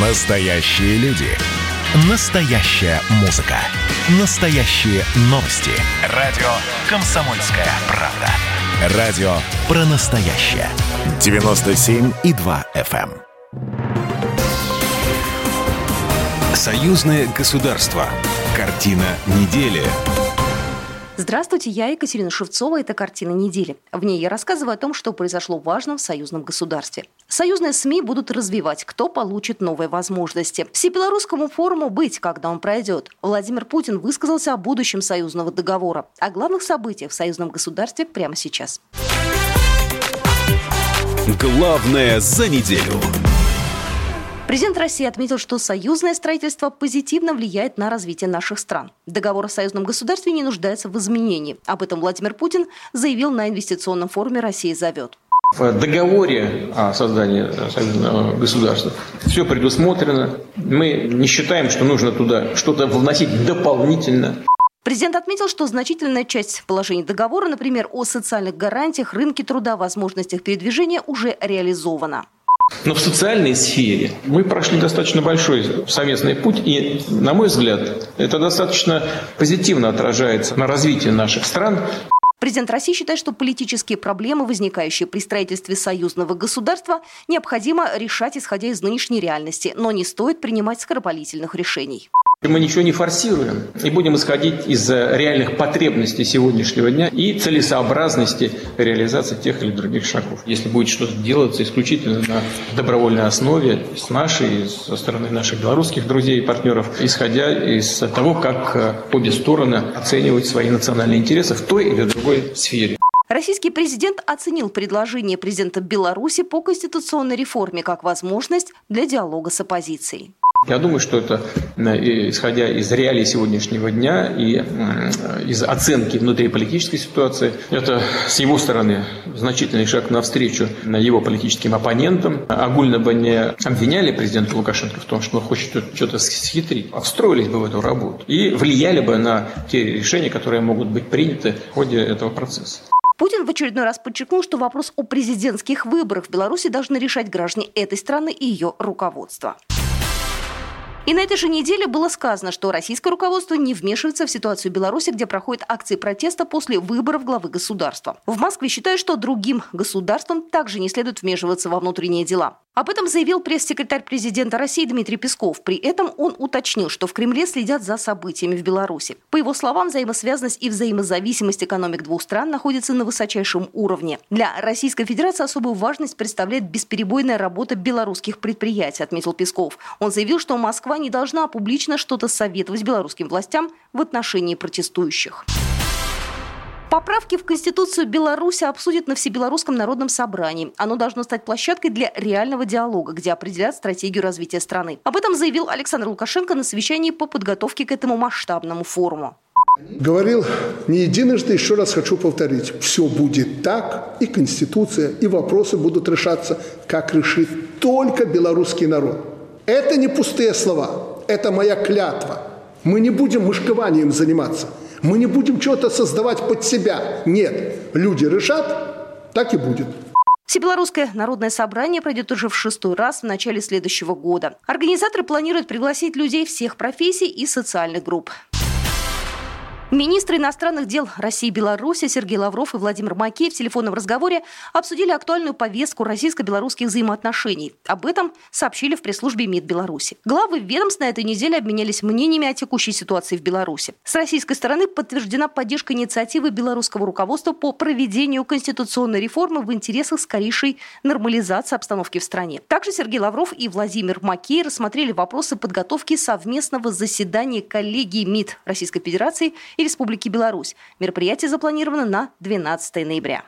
Настоящие люди. Настоящая музыка. Настоящие новости. Радио «Комсомольская правда». Радио про настоящее. 97,2 FM. эм. Союзное государство. Картина недели. Здравствуйте, я Екатерина Шевцова. Это «Картина недели». В ней я рассказываю о том, что произошло важно в союзном государстве. Союзные СМИ будут развивать, кто получит новые возможности. Всебелорусскому форуму быть, когда он пройдет. Владимир Путин высказался о будущем союзного договора. О главных событиях в союзном государстве прямо сейчас. Главное за неделю. Президент России отметил, что союзное строительство позитивно влияет на развитие наших стран. Договор о союзном государстве не нуждается в изменении. Об этом Владимир Путин заявил на инвестиционном форуме «Россия зовет». В договоре о создании союзного государства все предусмотрено. Мы не считаем, что нужно туда что-то вносить дополнительно. Президент отметил, что значительная часть положений договора, например, о социальных гарантиях, рынке труда, возможностях передвижения, уже реализована. Но в социальной сфере мы прошли достаточно большой совместный путь, и, на мой взгляд, это достаточно позитивно отражается на развитии наших стран. Президент России считает, что политические проблемы, возникающие при строительстве союзного государства, необходимо решать, исходя из нынешней реальности, но не стоит принимать скоропалительных решений. Мы ничего не форсируем и будем исходить из реальных потребностей сегодняшнего дня и целесообразности реализации тех или других шагов. Если будет что-то делаться исключительно на добровольной основе с нашей, со стороны наших белорусских друзей и партнеров, исходя из того, как обе стороны оценивают свои национальные интересы в той или другой сфере. Российский президент оценил предложение президента Беларуси по конституционной реформе как возможность для диалога с оппозицией. Я думаю, что это, э, исходя из реалий сегодняшнего дня и из оценки внутриполитической ситуации, это с его стороны значительный шаг навстречу его политическим оппонентам. Огульно бы не обвиняли президента Лукашенко в том, что он хочет что-то схитрить, а встроились бы в эту работу и влияли бы на те решения, которые могут быть приняты в ходе этого процесса. Путин в очередной раз подчеркнул, что вопрос о президентских выборах в Беларуси должны решать граждане этой страны и ее руководство. И на этой же неделе было сказано, что российское руководство не вмешивается в ситуацию в Беларуси, где проходят акции протеста после выборов главы государства. В Москве считают, что другим государствам также не следует вмешиваться во внутренние дела. Об этом заявил пресс-секретарь президента России Дмитрий Песков. При этом он уточнил, что в Кремле следят за событиями в Беларуси. По его словам, взаимосвязанность и взаимозависимость экономик двух стран находится на высочайшем уровне. Для Российской Федерации особую важность представляет бесперебойная работа белорусских предприятий, отметил Песков. Он заявил, что Москва не должна публично что-то советовать белорусским властям в отношении протестующих. Поправки в Конституцию Беларуси обсудят на Всебелорусском народном собрании. Оно должно стать площадкой для реального диалога, где определят стратегию развития страны. Об этом заявил Александр Лукашенко на совещании по подготовке к этому масштабному форуму. Говорил не единожды, еще раз хочу повторить. Все будет так, и Конституция, и вопросы будут решаться, как решит только белорусский народ. Это не пустые слова, это моя клятва. Мы не будем мышкованием заниматься – мы не будем что-то создавать под себя. Нет, люди решат, так и будет. Всебелорусское народное собрание пройдет уже в шестой раз в начале следующего года. Организаторы планируют пригласить людей всех профессий и социальных групп. Министры иностранных дел России и Беларуси Сергей Лавров и Владимир Макеев в телефонном разговоре обсудили актуальную повестку российско-белорусских взаимоотношений. Об этом сообщили в пресс-службе МИД Беларуси. Главы ведомств на этой неделе обменялись мнениями о текущей ситуации в Беларуси. С российской стороны подтверждена поддержка инициативы белорусского руководства по проведению конституционной реформы в интересах скорейшей нормализации обстановки в стране. Также Сергей Лавров и Владимир Макей рассмотрели вопросы подготовки совместного заседания коллегии МИД Российской Федерации и Республики Беларусь. Мероприятие запланировано на 12 ноября.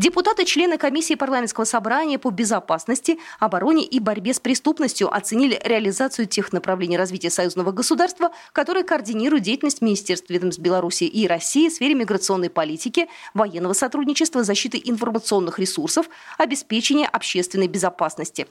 Депутаты, члены комиссии парламентского собрания по безопасности, обороне и борьбе с преступностью оценили реализацию тех направлений развития союзного государства, которые координируют деятельность Министерств ведомств Беларуси и России в сфере миграционной политики, военного сотрудничества, защиты информационных ресурсов, обеспечения общественной безопасности.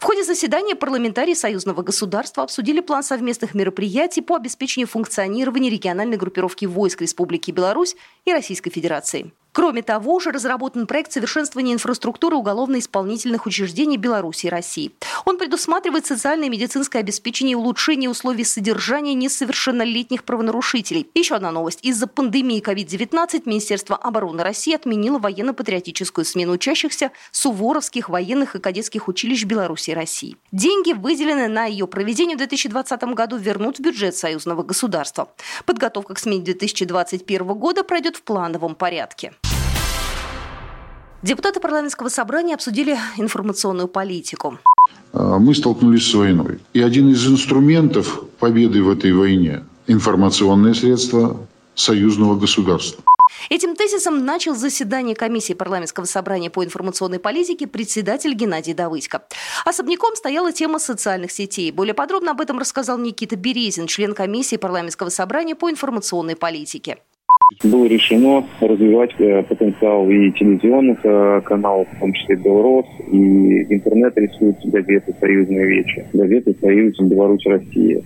В ходе заседания парламентарии союзного государства обсудили план совместных мероприятий по обеспечению функционирования региональной группировки войск Республики Беларусь и Российской Федерации. Кроме того, уже разработан проект совершенствования инфраструктуры уголовно-исполнительных учреждений Беларуси и России. Он предусматривает социальное и медицинское обеспечение и улучшение условий содержания несовершеннолетних правонарушителей. Еще одна новость. Из-за пандемии COVID-19 Министерство обороны России отменило военно-патриотическую смену учащихся суворовских военных и кадетских училищ Беларуси и России. Деньги, выделенные на ее проведение в 2020 году, вернут в бюджет союзного государства. Подготовка к смене 2021 года пройдет в плановом порядке. Депутаты парламентского собрания обсудили информационную политику. А, мы столкнулись с войной. И один из инструментов победы в этой войне – информационные средства союзного государства. Этим тезисом начал заседание комиссии парламентского собрания по информационной политике председатель Геннадий Давыдько. Особняком стояла тема социальных сетей. Более подробно об этом рассказал Никита Березин, член комиссии парламентского собрания по информационной политике. Было решено развивать э, потенциал и телевизионных э, каналов, в том числе «Белрос», и интернет-ресурс газеты «Союзная вечи», газеты «Союз Беларусь-Россия».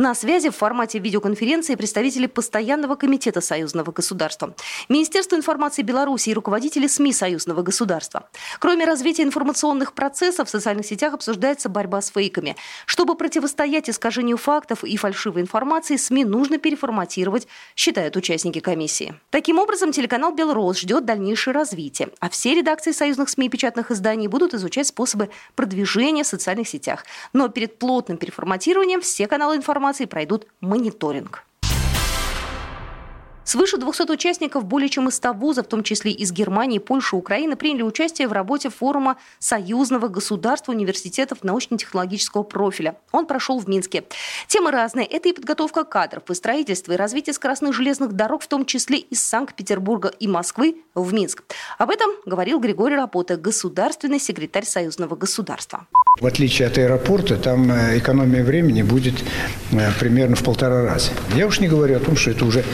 На связи в формате видеоконференции представители Постоянного комитета союзного государства, Министерство информации Беларуси и руководители СМИ союзного государства. Кроме развития информационных процессов, в социальных сетях обсуждается борьба с фейками. Чтобы противостоять искажению фактов и фальшивой информации, СМИ нужно переформатировать, считают участники комиссии. Таким образом, телеканал «Белрос» ждет дальнейшее развитие, а все редакции союзных СМИ и печатных изданий будут изучать способы продвижения в социальных сетях. Но перед плотным переформатированием все каналы информации информации пройдут мониторинг. Свыше 200 участников более чем из 100 вузов, в том числе из Германии, Польши, Украины, приняли участие в работе форума союзного государства университетов научно-технологического профиля. Он прошел в Минске. Темы разные. Это и подготовка кадров, и строительство, и развитие скоростных железных дорог, в том числе из Санкт-Петербурга и Москвы в Минск. Об этом говорил Григорий Рапота, государственный секретарь союзного государства. В отличие от аэропорта, там э, экономия времени будет э, примерно в полтора раза. Я уж не говорю о том, что это уже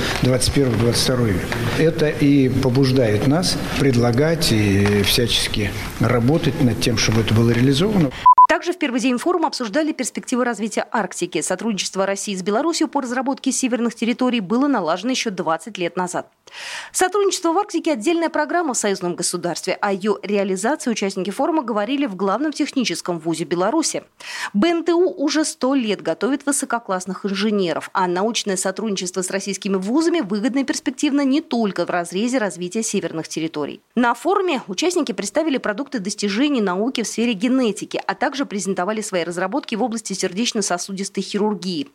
21-22 век. Это и побуждает нас предлагать и всячески работать над тем, чтобы это было реализовано. Также в первый день форума обсуждали перспективы развития Арктики. Сотрудничество России с Беларусью по разработке северных территорий было налажено еще 20 лет назад. Сотрудничество в Арктике – отдельная программа в союзном государстве. О ее реализации участники форума говорили в главном техническом вузе Беларуси. БНТУ уже сто лет готовит высококлассных инженеров, а научное сотрудничество с российскими вузами выгодно и перспективно не только в разрезе развития северных территорий. На форуме участники представили продукты достижений науки в сфере генетики, а также презентовали свои разработки в области сердечно-сосудистой хирургии.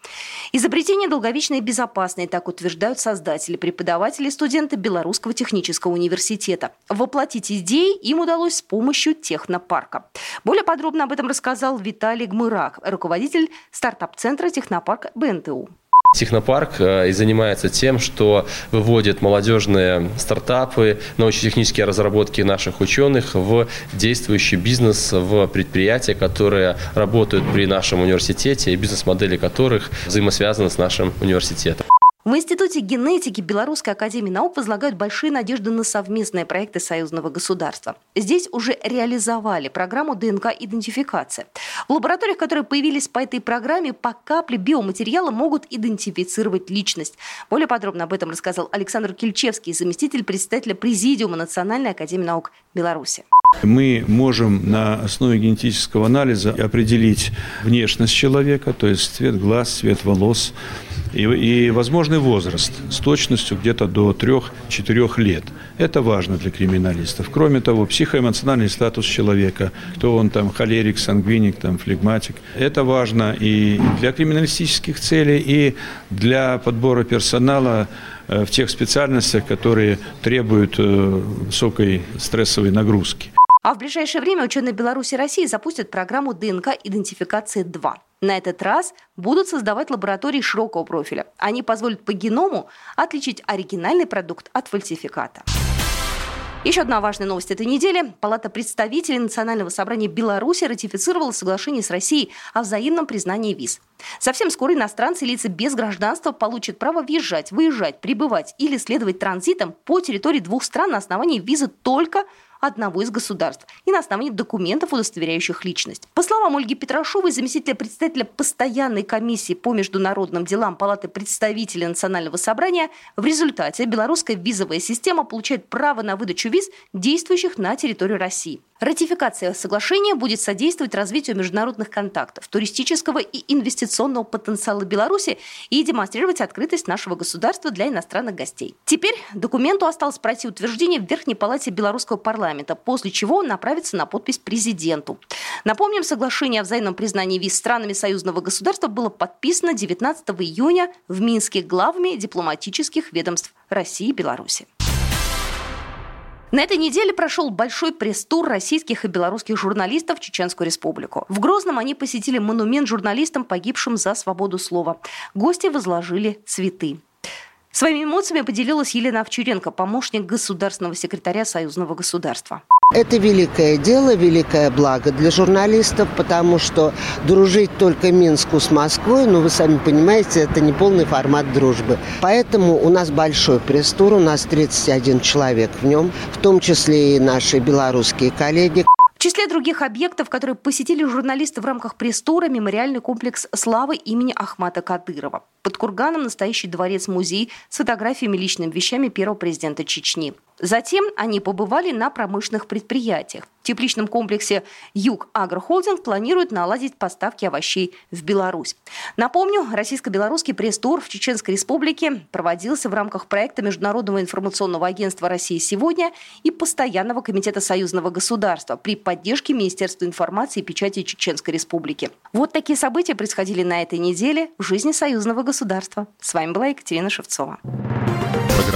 Изобретение долговечное и безопасное, так утверждают создатели, преподаватели, студенты студенты Белорусского технического университета. Воплотить идеи им удалось с помощью технопарка. Более подробно об этом рассказал Виталий Гмырак, руководитель стартап-центра «Технопарк БНТУ». Технопарк э, и занимается тем, что выводит молодежные стартапы, научно-технические разработки наших ученых в действующий бизнес, в предприятия, которые работают при нашем университете и бизнес-модели которых взаимосвязаны с нашим университетом. В Институте генетики Белорусской академии наук возлагают большие надежды на совместные проекты союзного государства. Здесь уже реализовали программу ДНК-идентификация. В лабораториях, которые появились по этой программе, по капле биоматериала могут идентифицировать личность. Более подробно об этом рассказал Александр Кильчевский, заместитель председателя Президиума Национальной академии наук Беларуси. Мы можем на основе генетического анализа определить внешность человека, то есть цвет глаз, цвет волос, и, и возможный возраст с точностью где-то до 3-4 лет. Это важно для криминалистов. Кроме того, психоэмоциональный статус человека, кто он там, холерик, сангвиник, там, флегматик. Это важно и для криминалистических целей, и для подбора персонала э, в тех специальностях, которые требуют э, высокой стрессовой нагрузки. А в ближайшее время ученые Беларуси и России запустят программу ДНК-идентификации-2. На этот раз будут создавать лаборатории широкого профиля. Они позволят по геному отличить оригинальный продукт от фальсификата. Еще одна важная новость этой недели. Палата представителей Национального собрания Беларуси ратифицировала соглашение с Россией о взаимном признании виз. Совсем скоро иностранцы и лица без гражданства получат право въезжать, выезжать, прибывать или следовать транзитом по территории двух стран на основании визы только одного из государств и на основании документов, удостоверяющих личность. По словам Ольги Петрашовой, заместителя председателя постоянной комиссии по международным делам Палаты представителей Национального собрания, в результате белорусская визовая система получает право на выдачу виз, действующих на территории России. Ратификация соглашения будет содействовать развитию международных контактов, туристического и инвестиционного потенциала Беларуси и демонстрировать открытость нашего государства для иностранных гостей. Теперь документу осталось пройти утверждение в Верхней палате белорусского парламента, после чего он направится на подпись президенту. Напомним, соглашение о взаимном признании виз странами союзного государства было подписано 19 июня в Минске главами дипломатических ведомств России и Беларуси. На этой неделе прошел большой пресс-тур российских и белорусских журналистов в Чеченскую республику. В Грозном они посетили монумент журналистам, погибшим за свободу слова. Гости возложили цветы. Своими эмоциями поделилась Елена Овчаренко, помощник государственного секретаря Союзного государства. Это великое дело, великое благо для журналистов, потому что дружить только Минску с Москвой, ну, вы сами понимаете, это не полный формат дружбы. Поэтому у нас большой пресс-тур, у нас 31 человек в нем, в том числе и наши белорусские коллеги. Числе других объектов, которые посетили журналисты в рамках пресс-тура, мемориальный комплекс «Славы» имени Ахмата Кадырова. Под курганом настоящий дворец-музей с фотографиями личными вещами первого президента Чечни. Затем они побывали на промышленных предприятиях. В тепличном комплексе «Юг Агрохолдинг» планирует наладить поставки овощей в Беларусь. Напомню, российско-белорусский пресс-тур в Чеченской Республике проводился в рамках проекта Международного информационного агентства России сегодня» и Постоянного комитета союзного государства при поддержке Министерства информации и печати Чеченской Республики. Вот такие события происходили на этой неделе в жизни союзного государства. С вами была Екатерина Шевцова.